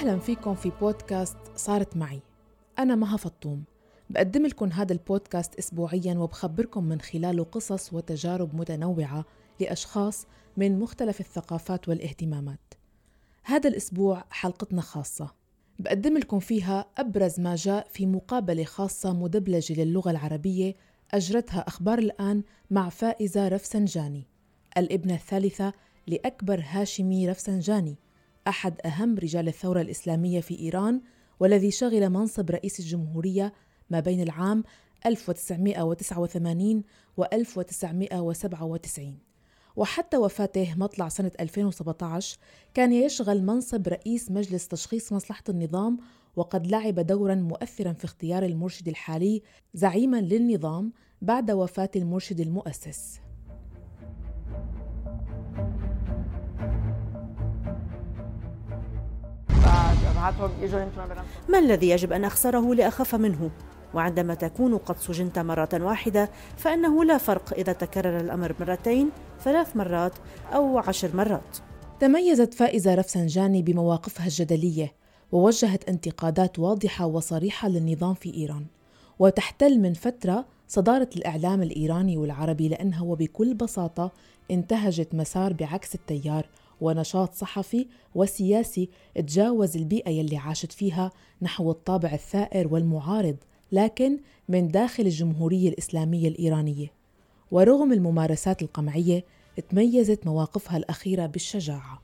أهلا فيكم في بودكاست صارت معي. أنا مها فطوم. بقدم لكم هذا البودكاست أسبوعيا وبخبركم من خلاله قصص وتجارب متنوعة لأشخاص من مختلف الثقافات والاهتمامات. هذا الأسبوع حلقتنا خاصة. بقدم لكم فيها أبرز ما جاء في مقابلة خاصة مدبلجة للغة العربية أجرتها أخبار الآن مع فائزة رفسنجاني الابنة الثالثة لأكبر هاشمي رفسنجاني. أحد أهم رجال الثورة الإسلامية في إيران والذي شغل منصب رئيس الجمهورية ما بين العام 1989 و 1997 وحتى وفاته مطلع سنة 2017 كان يشغل منصب رئيس مجلس تشخيص مصلحة النظام وقد لعب دورا مؤثرا في اختيار المرشد الحالي زعيما للنظام بعد وفاة المرشد المؤسس. ما الذي يجب أن أخسره لأخف منه؟ وعندما تكون قد سجنت مرة واحدة فإنه لا فرق إذا تكرر الأمر مرتين ثلاث مرات أو عشر مرات. تميزت فائزة رفسنجاني بمواقفها الجدلية ووجهت انتقادات واضحة وصريحة للنظام في إيران. وتحتل من فترة صدارة الإعلام الإيراني والعربي لأنها وبكل بساطة انتهجت مسار بعكس التيار ونشاط صحفي وسياسي تجاوز البيئة يلي عاشت فيها نحو الطابع الثائر والمعارض لكن من داخل الجمهورية الإسلامية الإيرانية. ورغم الممارسات القمعية تميزت مواقفها الأخيرة بالشجاعة.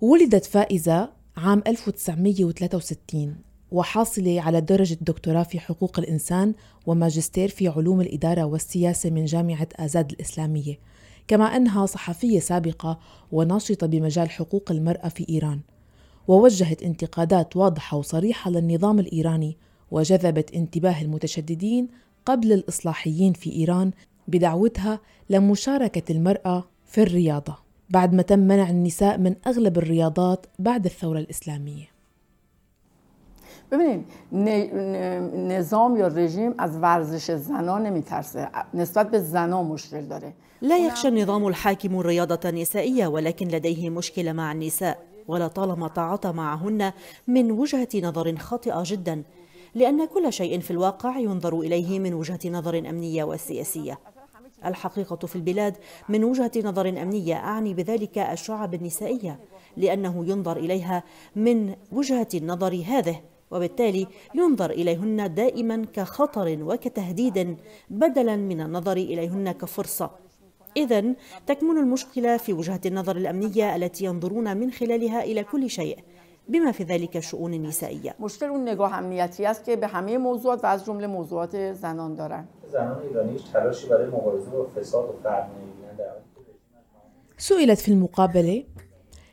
ولدت فائزة عام 1963 وحاصلة على درجة دكتوراه في حقوق الإنسان وماجستير في علوم الإدارة والسياسة من جامعة آزاد الإسلامية كما أنها صحفية سابقة وناشطة بمجال حقوق المرأة في إيران. ووجهت انتقادات واضحة وصريحة للنظام الإيراني وجذبت انتباه المتشددين قبل الإصلاحيين في إيران بدعوتها لمشاركة المرأة في الرياضة بعد ما تم منع النساء من أغلب الرياضات بعد الثورة الإسلامية. ببینید نظام یا رژیم از ورزش زنان نمیترسه. نسبت به زنان مشکل داره. لا يخشى النظام الحاكم الرياضة النسائية ولكن لديه مشكلة مع النساء ولطالما تعاطى معهن من وجهة نظر خاطئة جدا لأن كل شيء في الواقع ينظر إليه من وجهة نظر أمنية وسياسية. الحقيقة في البلاد من وجهة نظر أمنية أعني بذلك الشؤون النسائية لأنه ينظر إليها من وجهة النظر هذه. وبالتالي ينظر إليهن دائما كخطر وكتهديد بدلا من النظر إليهن كفرصة. إذا تكمن المشكلة في وجهة النظر الأمنية التي ينظرون من خلالها إلى كل شيء بما في ذلك الشؤون النسائية مشکل اون نگاه امنیتی است که به همه موضوعات و از جمله موضوعات زنان دارن. زنان ایرانی تلاشی برای مبارزه با فساد و سئلت في المقابلة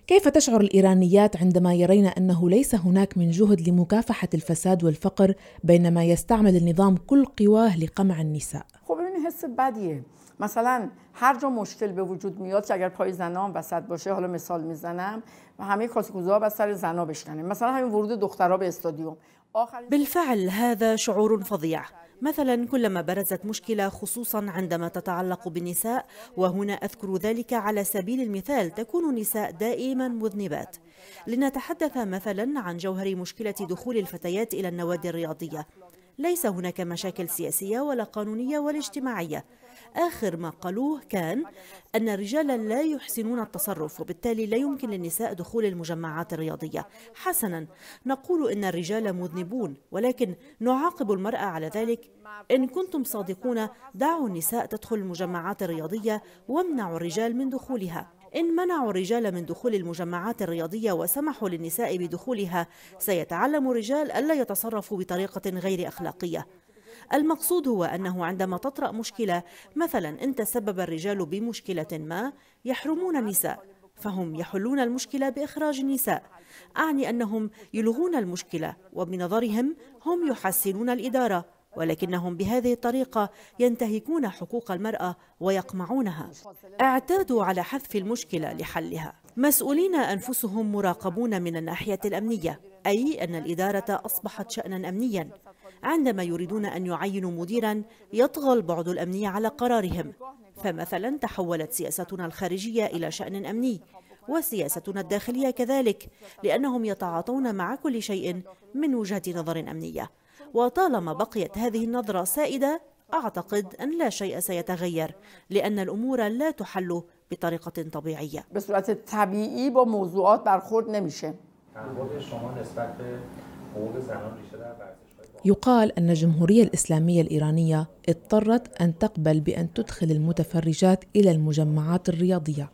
كيف تشعر الإيرانيات عندما يرين أنه ليس هناك من جهد لمكافحة الفساد والفقر بينما يستعمل النظام كل قواه لقمع النساء؟ خب این حس بدیه. مثلا هر جا مشکل به وجود میاد که اگر پای زنان وسط باشه حالا مثال میزنم و همه کاسکوزا بس سر زنا بشکنه مثلا همین ورود دخترها به استادیوم. بالفعل هذا شعور فظيع مثلا كلما برزت مشكلة خصوصا عندما تتعلق بالنساء وهنا أذكر ذلك على سبيل المثال تكون النساء دائما مذنبات. لنتحدث مثلا عن جوهر مشكلة دخول الفتيات إلى النوادي الرياضية. ليس هناك مشاكل سياسية ولا قانونية ولا اجتماعية. آخر ما قالوه كان أن الرجال لا يحسنون التصرف وبالتالي لا يمكن للنساء دخول المجمعات الرياضية. حسنا نقول إن الرجال مذنبون ولكن نعاقب المرأة على ذلك. إن كنتم صادقون دعوا النساء تدخل المجمعات الرياضية وامنعوا الرجال من دخولها. إن منعوا الرجال من دخول المجمعات الرياضية وسمحوا للنساء بدخولها سيتعلم الرجال ألا يتصرفوا بطريقة غير أخلاقية. المقصود هو أنه عندما تطرأ مشكلة مثلا إن تسبب الرجال بمشكلة ما يحرمون النساء فهم يحلون المشكلة بإخراج النساء. أعني أنهم يلغون المشكلة وبنظرهم هم يحسنون الإدارة. ولكنهم بهذه الطريقة ينتهكون حقوق المرأة ويقمعونها. اعتادوا على حذف المشكلة لحلها. مسؤولين أنفسهم مراقبون من الناحية الأمنية أي أن الإدارة أصبحت شأنا أمنيا عندما يريدون أن يعينوا مديرا يطغى البعد الأمني على قرارهم. فمثلا تحولت سياستنا الخارجية إلى شأن أمني وسياستنا الداخلية كذلك لأنهم يتعاطون مع كل شيء من وجهة نظر أمنية. وطالما بقيت هذه النظرة سائدة أعتقد أن لا شيء سيتغير لأن الأمور لا تحل بطريقة طبيعية. به صورت طبیعی با موضوعات برخورد نمیشه. يقال أن الجمهورية الإسلامية الإيرانية اضطرت أن تقبل بأن تدخل المتفرجات إلى المجمعات الرياضية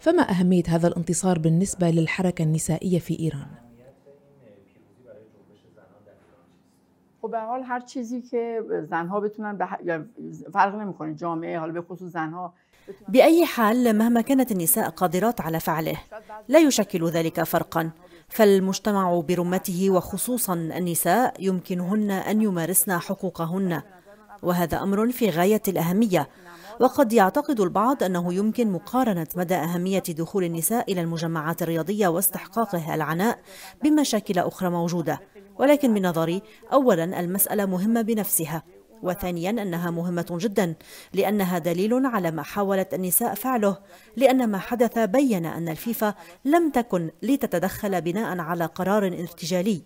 فما أهمية هذا الانتصار بالنسبة للحركة النسائية في إيران؟ خب به حال هر چیزی که زنها بتونن به ح- یا فرق نمیکنه جامعه حالا به خصوص زنها بأي حال مهما كانت النساء قادرات على فعله لا يشكل ذلك فرقا. فالمجتمع برمته وخصوصا النساء يمكنهن أن يمارسن حقوقهن وهذا أمر في غاية الأهمية. وقد يعتقد البعض أنه يمكن مقارنة مدى أهمية دخول النساء إلى المجمعات الرياضية واستحقاقها العناء بمشاكل أخرى موجودة. ولكن بنظري أولا المسألة مهمة بنفسها وثانيا أنها مهمة جدا لأنها دليل على ما حاولت النساء فعله لأن ما حدث بين أن الفيفا لم تكن لتتدخل بناء على قرار ارتجالي.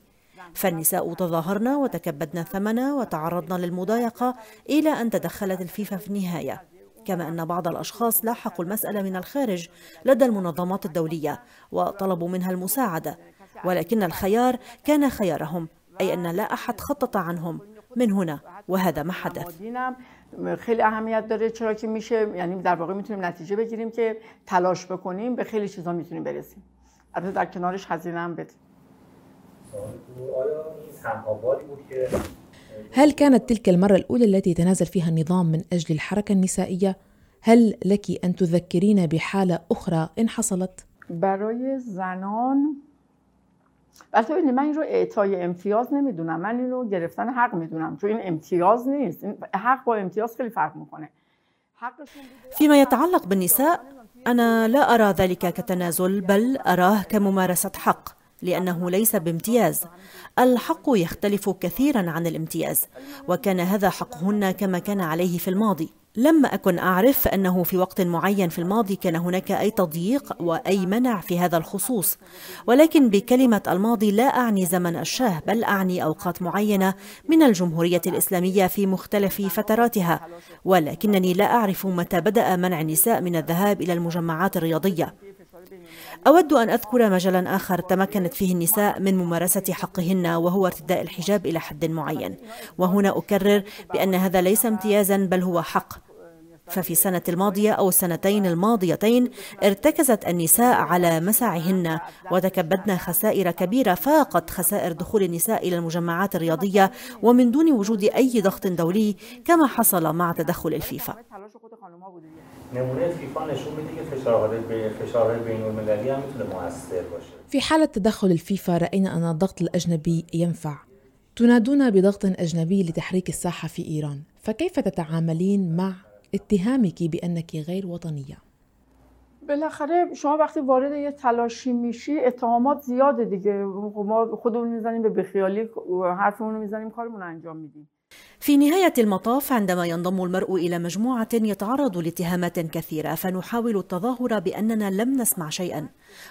فالنساء تظاهرن وتكبدن الثمن وتعرضن للمضايقة إلى أن تدخلت الفيفا في النهاية. كما أن بعض الأشخاص لاحقوا المسألة من الخارج لدى المنظمات الدولية وطلبوا منها المساعدة ولكن الخيار كان خيارهم أي أن لا أحد خطط عنهم من هنا وهذا ما حدث خیلی اهمیت داره چرا که میشه یعنی در واقع میتونیم نتیجه بگیریم که تلاش بکنیم به خیلی چیزا میتونیم برسیم البته در کنارش هزینه هم بدیم که هل كانت تلك المرة الأولى التي تنازل فيها النظام من أجل الحركة النسائية؟ هل لك أن تذكرين بحالة أخرى إن حصلت؟ برای زنان البته ببینید من این رو اعطای امتیاز نمیدونم. من این رو گرفتن حق میدونم. چون این امتیاز نیست. این حق با امتیاز خیلی فرق میکنه. فيما يتعلق بالنساء أنا لا أرى ذلك كتنازل بل أراه كممارسة حق لأنه ليس بامتياز. الحق يختلف كثيرا عن الامتياز وكان هذا حقهن كما كان عليه في الماضي. لم أكن أعرف أنه في وقت معين في الماضي كان هناك أي تضييق وأي منع في هذا الخصوص. ولكن بكلمة الماضي لا أعني زمن الشاه بل أعني أوقات معينة من الجمهورية الإسلامية في مختلف فتراتها. ولكنني لا أعرف متى بدأ منع النساء من الذهاب إلى المجمعات الرياضية. أود أن أذكر مجالا آخر تمكنت فيه النساء من ممارسة حقهن وهو ارتداء الحجاب إلى حد معين. وهنا أكرر بأن هذا ليس امتيازا بل هو حق. ففي السنة الماضية أو السنتين الماضيتين ارتكزت النساء على مساعهن وتكبدن خسائر كبيرة فاقت خسائر دخول النساء إلى المجمعات الرياضية ومن دون وجود أي ضغط دولي كما حصل مع تدخل الفيفا. نمونه فیفا نشون میده که فشارهای فشارهای بین المللی هم میتونه موثر باشه. في حالة تدخل الفيفا رأينا أن الضغط الأجنبي ينفع. تنادون بضغط أجنبي لتحريك الساحة في إيران. فكيف تتعاملين مع اتهامك بأنك غير وطنية؟ بالاخره شما وقتی وارد یه تلاشی میشی اتهامات زیاده دیگه. ما خودمون میزنیم به بیخیالی حرفمون رو میزنیم کارمون انجام میدیم. في نهاية المطاف عندما ينضم المرء إلى مجموعة يتعرض لاتهامات كثيرة فنحاول التظاهر بأننا لم نسمع شيئا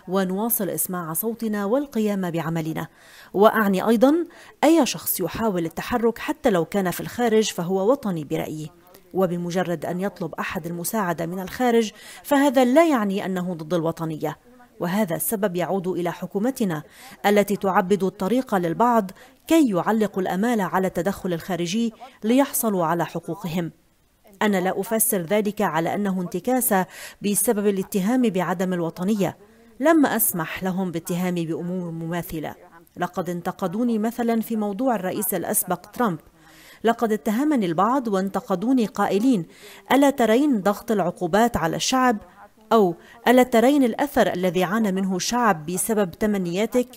ونواصل إسماع صوتنا والقيام بعملنا. وأعني أيضا أي شخص يحاول التحرك حتى لو كان في الخارج فهو وطني برأيي. وبمجرد أن يطلب أحد المساعدة من الخارج فهذا لا يعني أنه ضد الوطنية. وهذا السبب يعود إلى حكومتنا التي تعبد الطريق للبعض كي يعلقوا الأمال على التدخل الخارجي ليحصلوا على حقوقهم. أنا لا أفسر ذلك على أنه انتكاسه بسبب الاتهام بعدم الوطنية. لم أسمح لهم باتهامي بامور مماثلة. لقد انتقدوني مثلا في موضوع الرئيس الأسبق ترامب. لقد اتهمني البعض وانتقدوني قائلين ألا ترين ضغط العقوبات على الشعب أو ألا ترين الأثر الذي عانى منه الشعب بسبب تمنياتك؟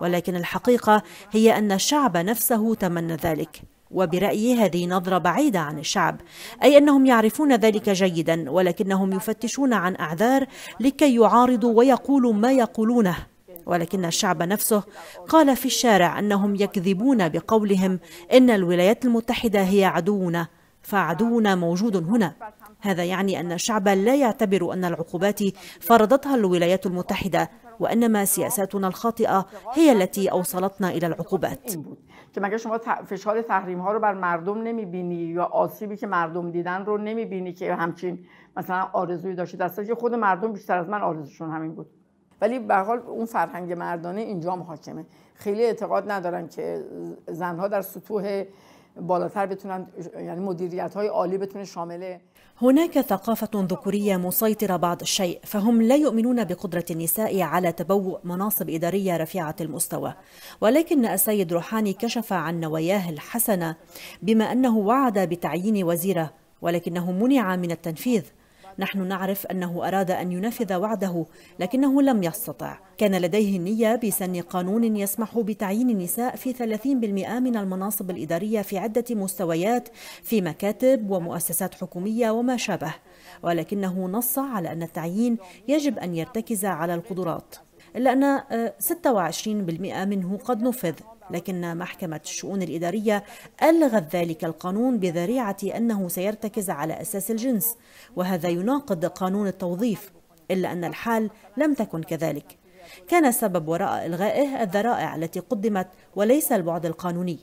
ولكن الحقيقة هي أن الشعب نفسه تمنى ذلك وبرأيي هذه نظرة بعيدة عن الشعب أي أنهم يعرفون ذلك جيدا ولكنهم يفتشون عن أعذار لكي يعارضوا ويقولوا ما يقولونه ولكن الشعب نفسه قال في الشارع أنهم يكذبون بقولهم إن الولايات المتحدة هي عدونا فعدونا موجود هنا هذا يعني أن الشعب لا يعتبر أن العقوبات فرضتها الولايات المتحدة وإنما سیاستنا الخاطئة هي التي أوصلتنا إلى العقوبات. که مگه شما فشار تحریم ها رو بر مردم نمی‌بینی یا آسیبی که مردم دیدن رو نمی‌بینی که همچین مثلا آرزویی داشتی؟ درسته که خود مردم بیشتر از من آرزوشون همین بود. ولی به حال اون فرهنگ مردانه اینجام حاکمه. خیلی اعتقاد ندارن که زنها در سطوح بالاتر بتونن یعنی مدیریت های عالی بتونه شامل هناك ثقافة ذكورية مسيطرة بعض الشيء فهم لا يؤمنون بقدرة النساء على تبوء مناصب إدارية رفيعة المستوى. ولكن السيد روحاني كشف عن نواياه الحسنة بما أنه وعد بتعيين وزيرة ولكنه منع من التنفيذ. نحن نعرف أنه أراد أن ينفذ وعده لكنه لم يستطع. كان لديه النية بسن قانون يسمح بتعيين النساء في 30% من المناصب الإدارية في عدة مستويات في مكاتب ومؤسسات حكومية وما شابه ولكنه نص على أن التعيين يجب أن يرتكز على القدرات. إلا أن 26% منه قد نفذ. لكن محكمة الشؤون الإدارية ألغت ذلك القانون بذريعة أنه سيرتكز على أساس الجنس وهذا يناقض قانون التوظيف إلا أن الحال لم تكن كذلك. كان السبب وراء إلغائه الذرائع التي قدمت وليس البعد القانوني.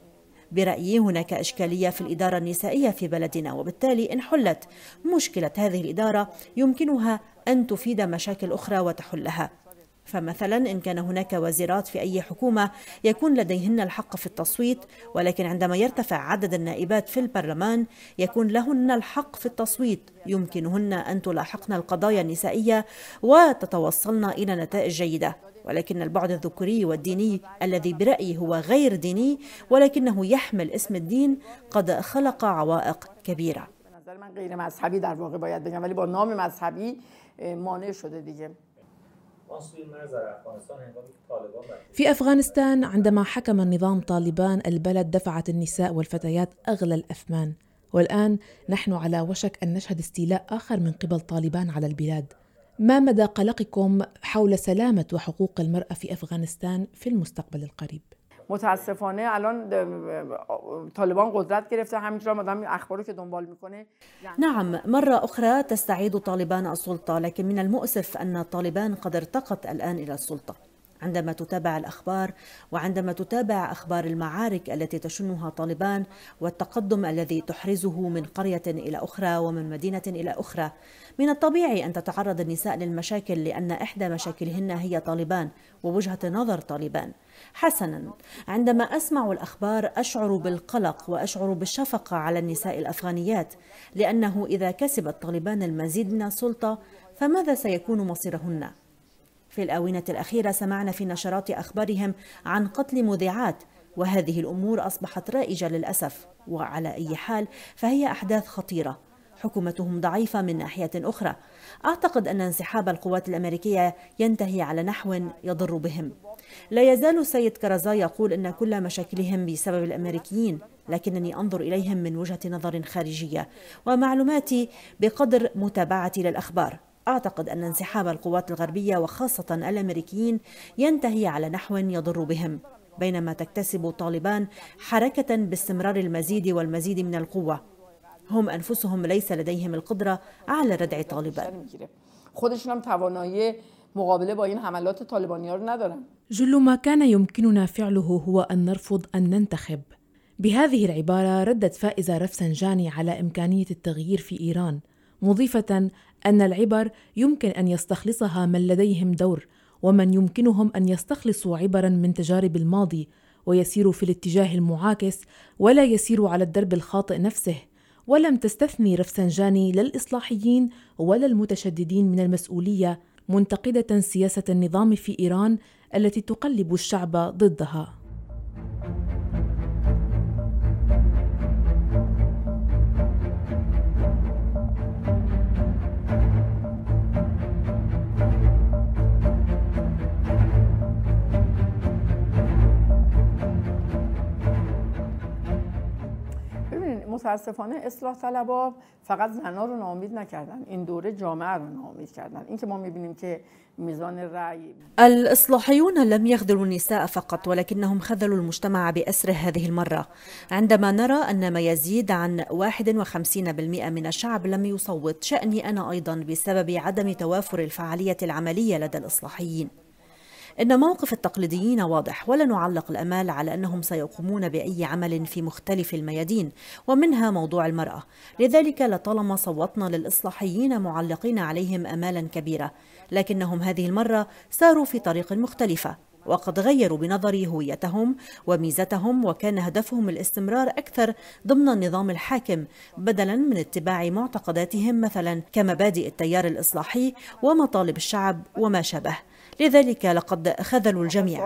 برأيي هناك إشكالية في الإدارة النسائية في بلدنا وبالتالي إن حلت مشكلة هذه الإدارة يمكنها أن تفيد مشاكل أخرى وتحلها. فمثلا إن كان هناك وزيرات في أي حكومة يكون لديهن الحق في التصويت ولكن عندما يرتفع عدد النائبات في البرلمان يكون لهن الحق في التصويت. يمكنهن أن تلاحقن القضايا النسائية وتتوصلن إلى نتائج جيدة. ولكن البعد الذكوري والديني الذي برأيي هو غير ديني ولكنه يحمل اسم الدين قد خلق عوائق كبيرة. مذهبی در واقع باید بگم ولی با نام مذهبی مانع شده دیگه. في أفغانستان عندما حكم النظام طالبان البلد دفعت النساء والفتيات أغلى الأثمان والآن نحن على وشك أن نشهد استيلاء آخر من قبل طالبان على البلاد ما مدى قلقكم حول سلامة وحقوق المرأة في أفغانستان في المستقبل القريب؟ متاسفانه الان طالبان قدرت گرفته همینجوری آدم اخبارو که دنبال میکنه. نعم مرة أخرى تستعيد طالبان السلطة لكن من المؤسف أن طالبان قد ارتقت الآن إلى السلطة. عندما تتابع الأخبار وعندما تتابع أخبار المعارك التي تشنها طالبان والتقدم الذي تحرزه من قرية إلى أخرى ومن مدينة إلى أخرى. من الطبيعي أن تتعرض النساء للمشاكل لأن إحدى مشاكلهن هي طالبان ووجهة نظر طالبان. حسنا عندما أسمع الأخبار أشعر بالقلق وأشعر بالشفقة على النساء الأفغانيات لأنه إذا كسب الطالبان المزيد من السلطة فماذا سيكون مصيرهن؟ في الآونة الأخيرة سمعنا في نشرات أخبارهم عن قتل مذيعات وهذه الأمور أصبحت رائجة للأسف وعلى أي حال فهي أحداث خطيرة. حكومتهم ضعيفة من ناحية أخرى. أعتقد أن انسحاب القوات الأمريكية ينتهي على نحو يضر بهم. لا يزال السيد كرزا يقول أن كل مشاكلهم بسبب الأمريكيين لكنني أنظر إليهم من وجهة نظر خارجية ومعلوماتي بقدر متابعتي للأخبار. أعتقد أن انسحاب القوات الغربية وخاصة الأمريكيين ينتهي على نحو يضر بهم بينما تكتسب طالبان حركة باستمرار المزيد والمزيد من القوة. هم أنفسهم ليس لديهم القدرة على ردع طالبان. جل ما كان يمكننا فعله هو أن نرفض أن ننتخب. بهذه العبارة ردت فائزة رفسنجاني على إمكانية التغيير في إيران. مضيفة أن العبر يمكن أن يستخلصها من لديهم دور ومن يمكنهم أن يستخلصوا عبرا من تجارب الماضي ويسيروا في الاتجاه المعاكس ولا يسيروا على الدرب الخاطئ نفسه. ولم تستثني رفسنجاني لا الإصلاحيين ولا المتشددين من المسؤولية منتقدة سياسة النظام في إيران التي تقلب الشعب ضدها. متاسفانه اصلاح طلبا فقط زنها رو ناامید نکردن این دوره جامعه رو ناامید کردن. اینکه ما میبینیم که میزان رأی الإصلاحيون لم يخذلوا النساء فقط ولكنهم خذلوا المجتمع بأسره هذه المرة. عندما نرى أن ما يزيد عن 51% من الشعب لم يصوت شأني أنا أيضا بسبب عدم توافر الفعالية العملية لدى الإصلاحيين. إن موقف التقليديين واضح ولا نعلق الأمال على أنهم سيقومون بأي عمل في مختلف الميادين ومنها موضوع المرأة. لذلك لطالما صوتنا للإصلاحيين معلقين عليهم أمالا كبيرة لكنهم هذه المرة ساروا في طريق مختلفة وقد غيروا بنظري هويتهم وميزتهم وكان هدفهم الاستمرار أكثر ضمن النظام الحاكم بدلا من اتباع معتقداتهم مثلا كمبادئ التيار الإصلاحي ومطالب الشعب وما شابه. لذلك لقد خذلوا الجميع.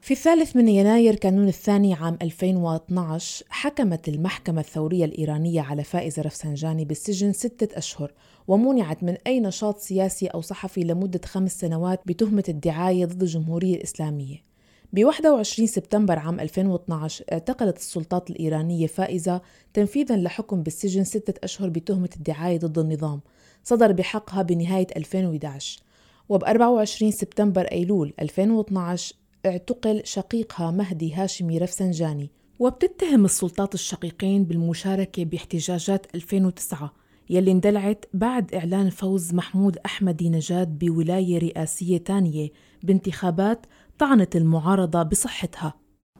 في الثالث من يناير كانون الثاني عام 2012 حكمت المحكمة الثورية الإيرانية على فائز رفسنجاني بالسجن ستة أشهر ومنعت من أي نشاط سياسي أو صحفي لمدة خمس سنوات بتهمة الدعاية ضد الجمهورية الإسلامية. ب 21 سبتمبر عام 2012 اعتقلت السلطات الإيرانية فائزة تنفيذا لحكم بالسجن ستة أشهر بتهمة الدعاية ضد النظام صدر بحقها بنهاية 2011 وب 24 سبتمبر أيلول 2012 اعتقل شقيقها مهدي هاشمي رفسنجاني. وبتتهم السلطات الشقيقين بالمشاركة باحتجاجات 2009 يلي اندلعت بعد إعلان فوز محمود أحمدي نجاد بولاية رئاسية تانية بانتخابات طعنت المعارضة بصحتها.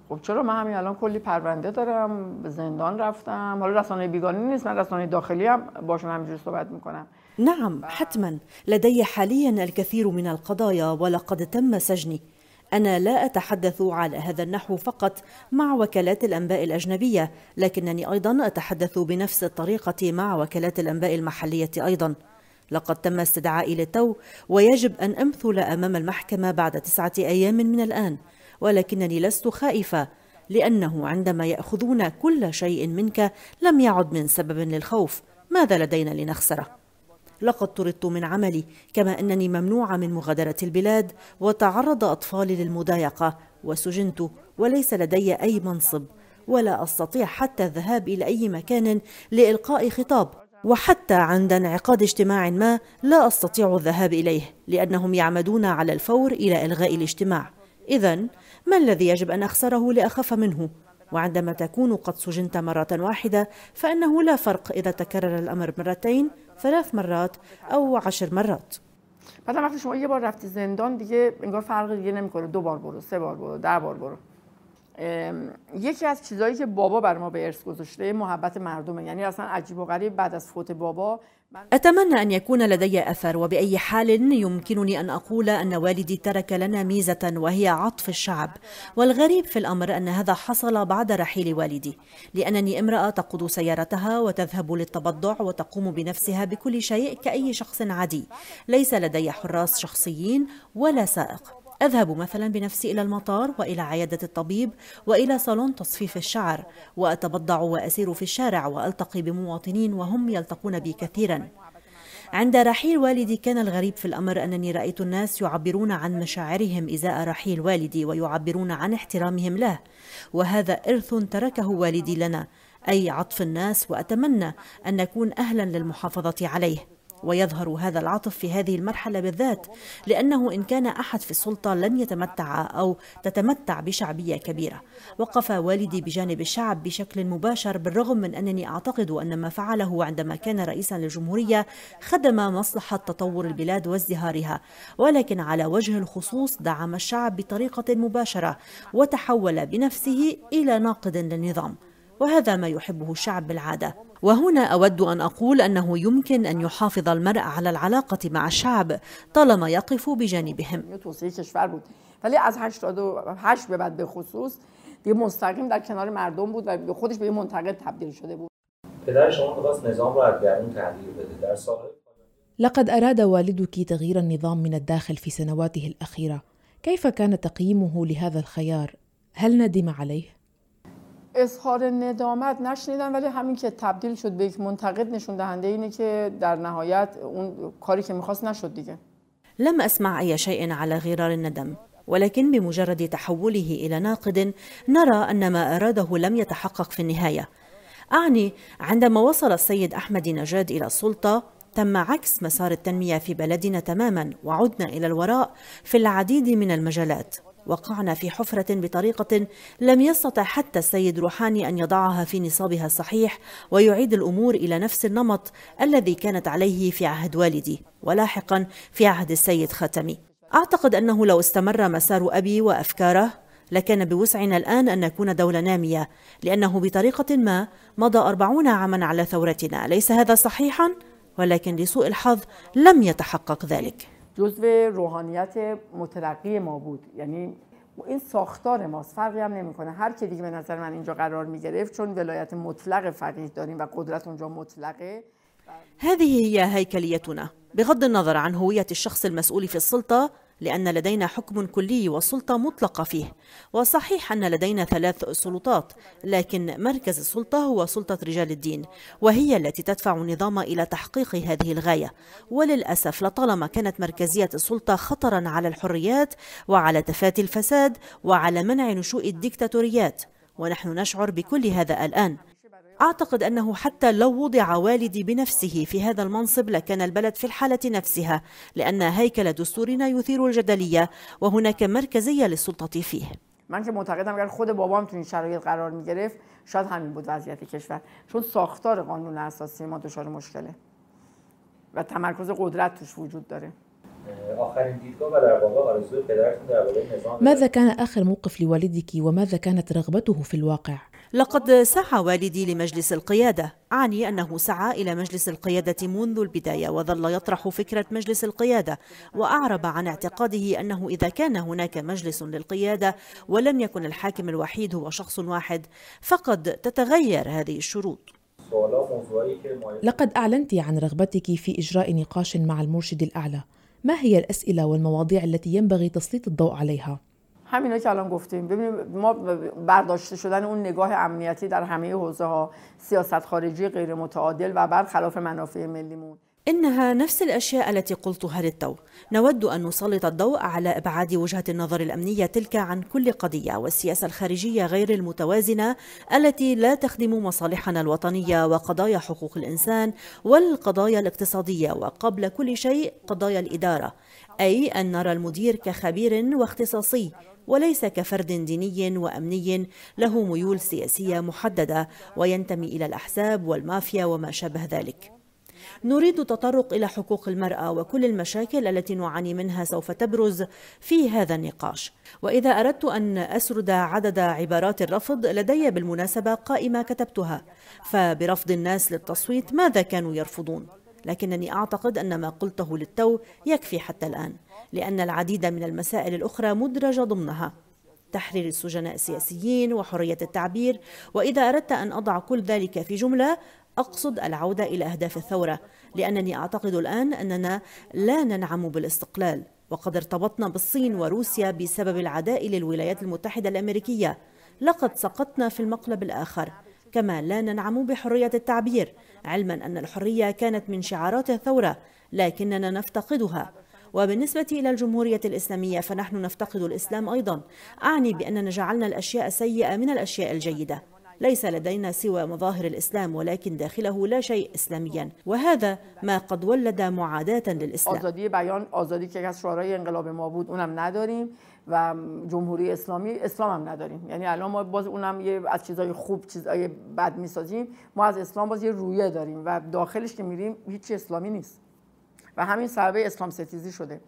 خب چرا من همین الان کلی پرونده دارم به زندان رفتم حالا رسانه بیگانه نیست من رسانه داخلی هم باشون همینجوری صحبت میکنم. نعم حتما. لدي حاليا الكثير من القضايا ولقد تم سجني. أنا لا أتحدث على هذا النحو فقط مع وكالات الأنباء الأجنبية لكنني أيضا أتحدث بنفس الطريقة مع وكالات الأنباء المحلية أيضا. لقد تم استدعائي للتو ويجب أن أمثل أمام المحكمة بعد تسعة أيام من الآن. ولكنني لست خائفة لأنه عندما يأخذون كل شيء منك لم يعد من سبب للخوف. ماذا لدينا لنخسره؟ لقد طردت من عملي كما أنني ممنوعة من مغادرة البلاد وتعرض أطفالي للمضايقة وسجنت وليس لدي أي منصب ولا أستطيع حتى الذهاب إلى أي مكان لإلقاء خطاب. وحتى عند انعقاد اجتماع ما لا أستطيع الذهاب إليه لأنهم يعمدون على الفور إلى إلغاء الاجتماع. اذا ما الذي يجب أن أخسره لأخاف منه؟ وعندما تكون قد سجنت مرة واحدة فإنه لا فرق إذا تكرر الأمر مرتين ثلاث مرات او عشر مرات. بعد وقتی شما یه بار رفتی زندان دیگه انگار فرق دیگه نمی‌کنه. دو بار برو سه بار برو ده بار برو. یکی از چیزهایی که بابا بر ما به ارث گذاشته محبت مردمه. یعنی اصلا عجیب و غریب بعد از فوت بابا أتمنى أن يكون لدي أثر وبأي حال يمكنني أن أقول أن والدي ترك لنا ميزة وهي عطف الشعب. والغريب في الأمر أن هذا حصل بعد رحيل والدي لأنني امرأة تقود سيارتها وتذهب للتبضع وتقوم بنفسها بكل شيء كأي شخص عادي. ليس لدي حراس شخصيين ولا سائق. أذهب مثلا بنفسي إلى المطار وإلى عيادة الطبيب وإلى صالون تصفيف الشعر وأتبضع وأسير في الشارع وألتقي بمواطنين وهم يلتقون بي كثيرا. عند رحيل والدي كان الغريب في الأمر أنني رأيت الناس يعبرون عن مشاعرهم إزاء رحيل والدي ويعبرون عن احترامهم له وهذا إرث تركه والدي لنا أي عطف الناس وأتمنى أن نكون أهلا للمحافظة عليه. ويظهر هذا العطف في هذه المرحلة بالذات لأنه إن كان أحد في السلطة لن يتمتع أو تتمتع بشعبية كبيرة. وقف والدي بجانب الشعب بشكل مباشر بالرغم من أنني أعتقد أن ما فعله عندما كان رئيسا للجمهورية خدم مصلحة تطور البلاد وازدهارها. ولكن على وجه الخصوص دعم الشعب بطريقة مباشرة وتحول بنفسه إلى ناقد للنظام. وهذا ما يحبه الشعب بالعادة. وهنا أود أن أقول أنه يمكن أن يحافظ المرء على العلاقة مع الشعب طالما يقف بجانبهم. ولی از 88 به بعد به خصوص دیگه مستقیم در کنار مردم بود و خودش به یه منتقد تبدیل شده بود. پدر شما می‌خواست نظام رو از درون تغییر بده. در سالهای لقد أراد والدك تغيير النظام من الداخل في سنواته الأخيرة. كيف كان تقييمه لهذا الخيار؟ هل ندم عليه؟ اظهار ندامت نشنیدم ولی همین که تبدیل شد به یک منتقد نشون دهنده اینه که در نهایت اون کاری که میخواست نشد دیگه. لم أسمع أي شيء على غرار الندم ولكن بمجرد تحوله إلى ناقد نرى أن ما أراده لم يتحقق في النهاية. أعني عندما وصل السيد أحمد نجاد إلى السلطة تم عكس مسار التنمية في بلدنا تماما وعدنا إلى الوراء في العديد من المجالات. وقعنا في حفرة بطريقة لم يستطع حتى السيد روحاني أن يضعها في نصابها الصحيح ويعيد الأمور إلى نفس النمط الذي كانت عليه في عهد والدي ولاحقا في عهد السيد خاتمي أعتقد أنه لو استمر مسار أبي وأفكاره لكان بوسعنا الآن أن نكون دولة نامية لأنه بطريقة ما مضى أربعون عاما على ثورتنا ليس هذا صحيحا؟ ولكن لسوء الحظ لم يتحقق ذلك جزو روحانیت مترقی ما بود. یعنی این ساختار ماست. فرقی هم نمی‌کنه. هر کی دیگه به نظر من اینجا قرار می‌گرفت چون ولایت مطلقه فقیه داریم و قدرت اونجا مطلقه. هذه هي هيكليتنا بغض النظر عن هوية الشخص المسؤول في السلطة لأن لدينا حكم كلي وسلطة مطلقة فيه. وصحيح أن لدينا ثلاث سلطات لكن مركز السلطة هو سلطة رجال الدين وهي التي تدفع النظام إلى تحقيق هذه الغاية. وللأسف لطالما كانت مركزية السلطة خطرا على الحريات وعلى تفادي الفساد وعلى منع نشوء الديكتاتوريات ونحن نشعر بكل هذا الآن. أعتقد أنه حتى لو وضع والدي بنفسه في هذا المنصب لكان البلد في الحالة نفسها لأن هيكل دستورنا يثير الجدلية وهناك مركزية للسلطة فيه. من که معتقدم اگر خود بابام تو این شرایط قرار می گرفت شاید همین بود وضعیت کشور. چون ساختار قانون اساسی ما دچار مشکله. و تمرکز قدرت توش وجود داره. ماذا كان آخر موقف لوالدك وماذا كانت رغبته في الواقع؟ لقد سعى والدي لمجلس القيادة. أعني أنه سعى إلى مجلس القيادة منذ البداية وظل يطرح فكرة مجلس القيادة وأعرب عن اعتقاده أنه إذا كان هناك مجلس للقيادة ولم يكن الحاكم الوحيد هو شخص واحد فقد تتغير هذه الشروط. لقد أعلنت عن رغبتك في إجراء نقاش مع المرشد الأعلى. ما هي الأسئلة والمواضيع التي ينبغي تسليط الضوء عليها؟ همینا که الان گفتیم. ببینید ما برداشته شدن اون نگاه امنیتی در همه حوزه ها سیاست خارجی غیر متعادل و برخلاف منافع ملیمون. إنها نفس الأشياء التي قلتها للتو نود أن نسلط الضوء على إبعاد وجهة النظر الأمنية تلك عن كل قضية والسياسة الخارجية غير المتوازنة التي لا تخدم مصالحنا الوطنية وقضايا حقوق الإنسان والقضايا الاقتصادية وقبل كل شيء قضايا الإدارة. أي أن نرى المدير كخبير واختصاصي وليس كفرد ديني وأمني له ميول سياسية محددة وينتمي إلى الأحزاب والمافيا وما شابه ذلك. نريد تطرق إلى حقوق المرأة وكل المشاكل التي نعاني منها سوف تبرز في هذا النقاش. وإذا أردت أن أسرد عدد عبارات الرفض لدي بالمناسبة قائمة كتبتها. فبرفض الناس للتصويت ماذا كانوا يرفضون؟ لكنني أعتقد أن ما قلته للتو يكفي حتى الآن لأن العديد من المسائل الأخرى مدرجة ضمنها تحرير السجناء السياسيين وحرية التعبير وإذا أردت أن أضع كل ذلك في جملة أقصد العودة إلى أهداف الثورة لأنني أعتقد الآن أننا لا ننعم بالاستقلال وقد ارتبطنا بالصين وروسيا بسبب العداء للولايات المتحدة الأمريكية. لقد سقطنا في المقلب الآخر كما لا ننعم بحرية التعبير علما أن الحرية كانت من شعارات الثورة لكننا نفتقدها. وبالنسبة إلى الجمهورية الإسلامية فنحن نفتقد الإسلام أيضا. أعني بأننا جعلنا الأشياء السيئة من الأشياء الجيدة. ليس لدينا سوى مظاهر الإسلام ولكن داخله لا شيء اسلاميا. وهذا ما قد ولد معاداة نداریم. و جمهوری اسلامی اسلام هم نداریم. یعنی الان ما باز اونم یه از چیزای خوب چیزای بد میسازیم. ما از اسلام باز یه رویه داریم و داخلش که میریم هیچ اسلامی نیست. و همین سبب اسلام ستیزی شده.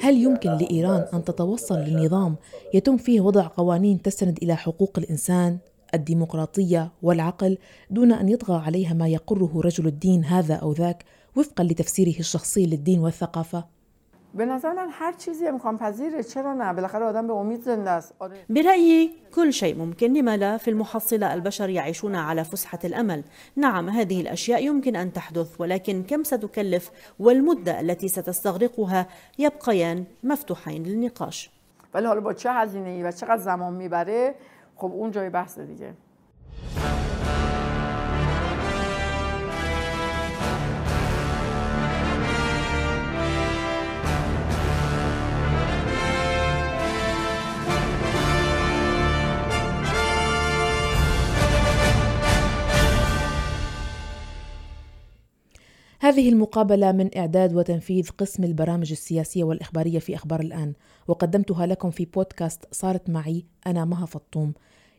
هل يمكن لإيران أن تتوصل لنظام يتم فيه وضع قوانين تستند إلى حقوق الإنسان الديمقراطية والعقل دون أن يطغى عليها ما يقره رجل الدين هذا أو ذاك وفقا لتفسيره الشخصي للدين والثقافة؟ به نظر من هر چیزی امکان پذیره. چرا نه؟ بالاخره آدم به امید زنده است. برأيي كل شيء ممكن. لما لا في المحصلة البشر يعيشون على فسحة الأمل. نعم هذه الأشياء يمكن أن تحدث ولكن كم ستكلف؟ والمدة التي ستستغرقها يبقيان مفتوحين للنقاش. ولی حالا با چه هزینه ای و چقدر زمان میبره؟ خب اون جای بحث دیگه. هذه المقابلة من إعداد وتنفيذ قسم البرامج السياسية والإخبارية في أخبار الآن وقدمتها لكم في بودكاست صارت معي أنا مها فطوم.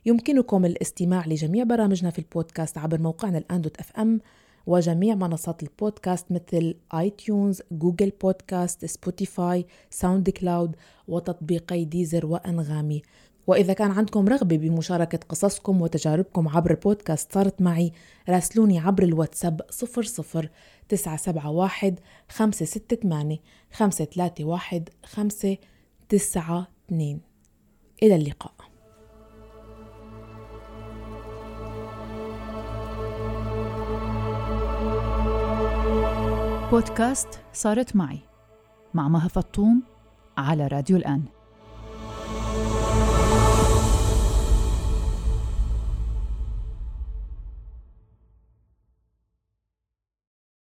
يمكنكم الاستماع لجميع برامجنا في البودكاست عبر موقعنا الآن dot FM وجميع منصات البودكاست مثل iTunes، Google Podcast، Spotify، SoundCloud وتطبيقي Deezer وأنغامي. وإذا كان عندكم رغبة بمشاركة قصصكم وتجاربكم عبر بودكاست صارت معي راسلوني عبر الواتساب 00 971 568 531 592 إلى اللقاء. بودكاست صارت معي مع مها فطوم على راديو الآن.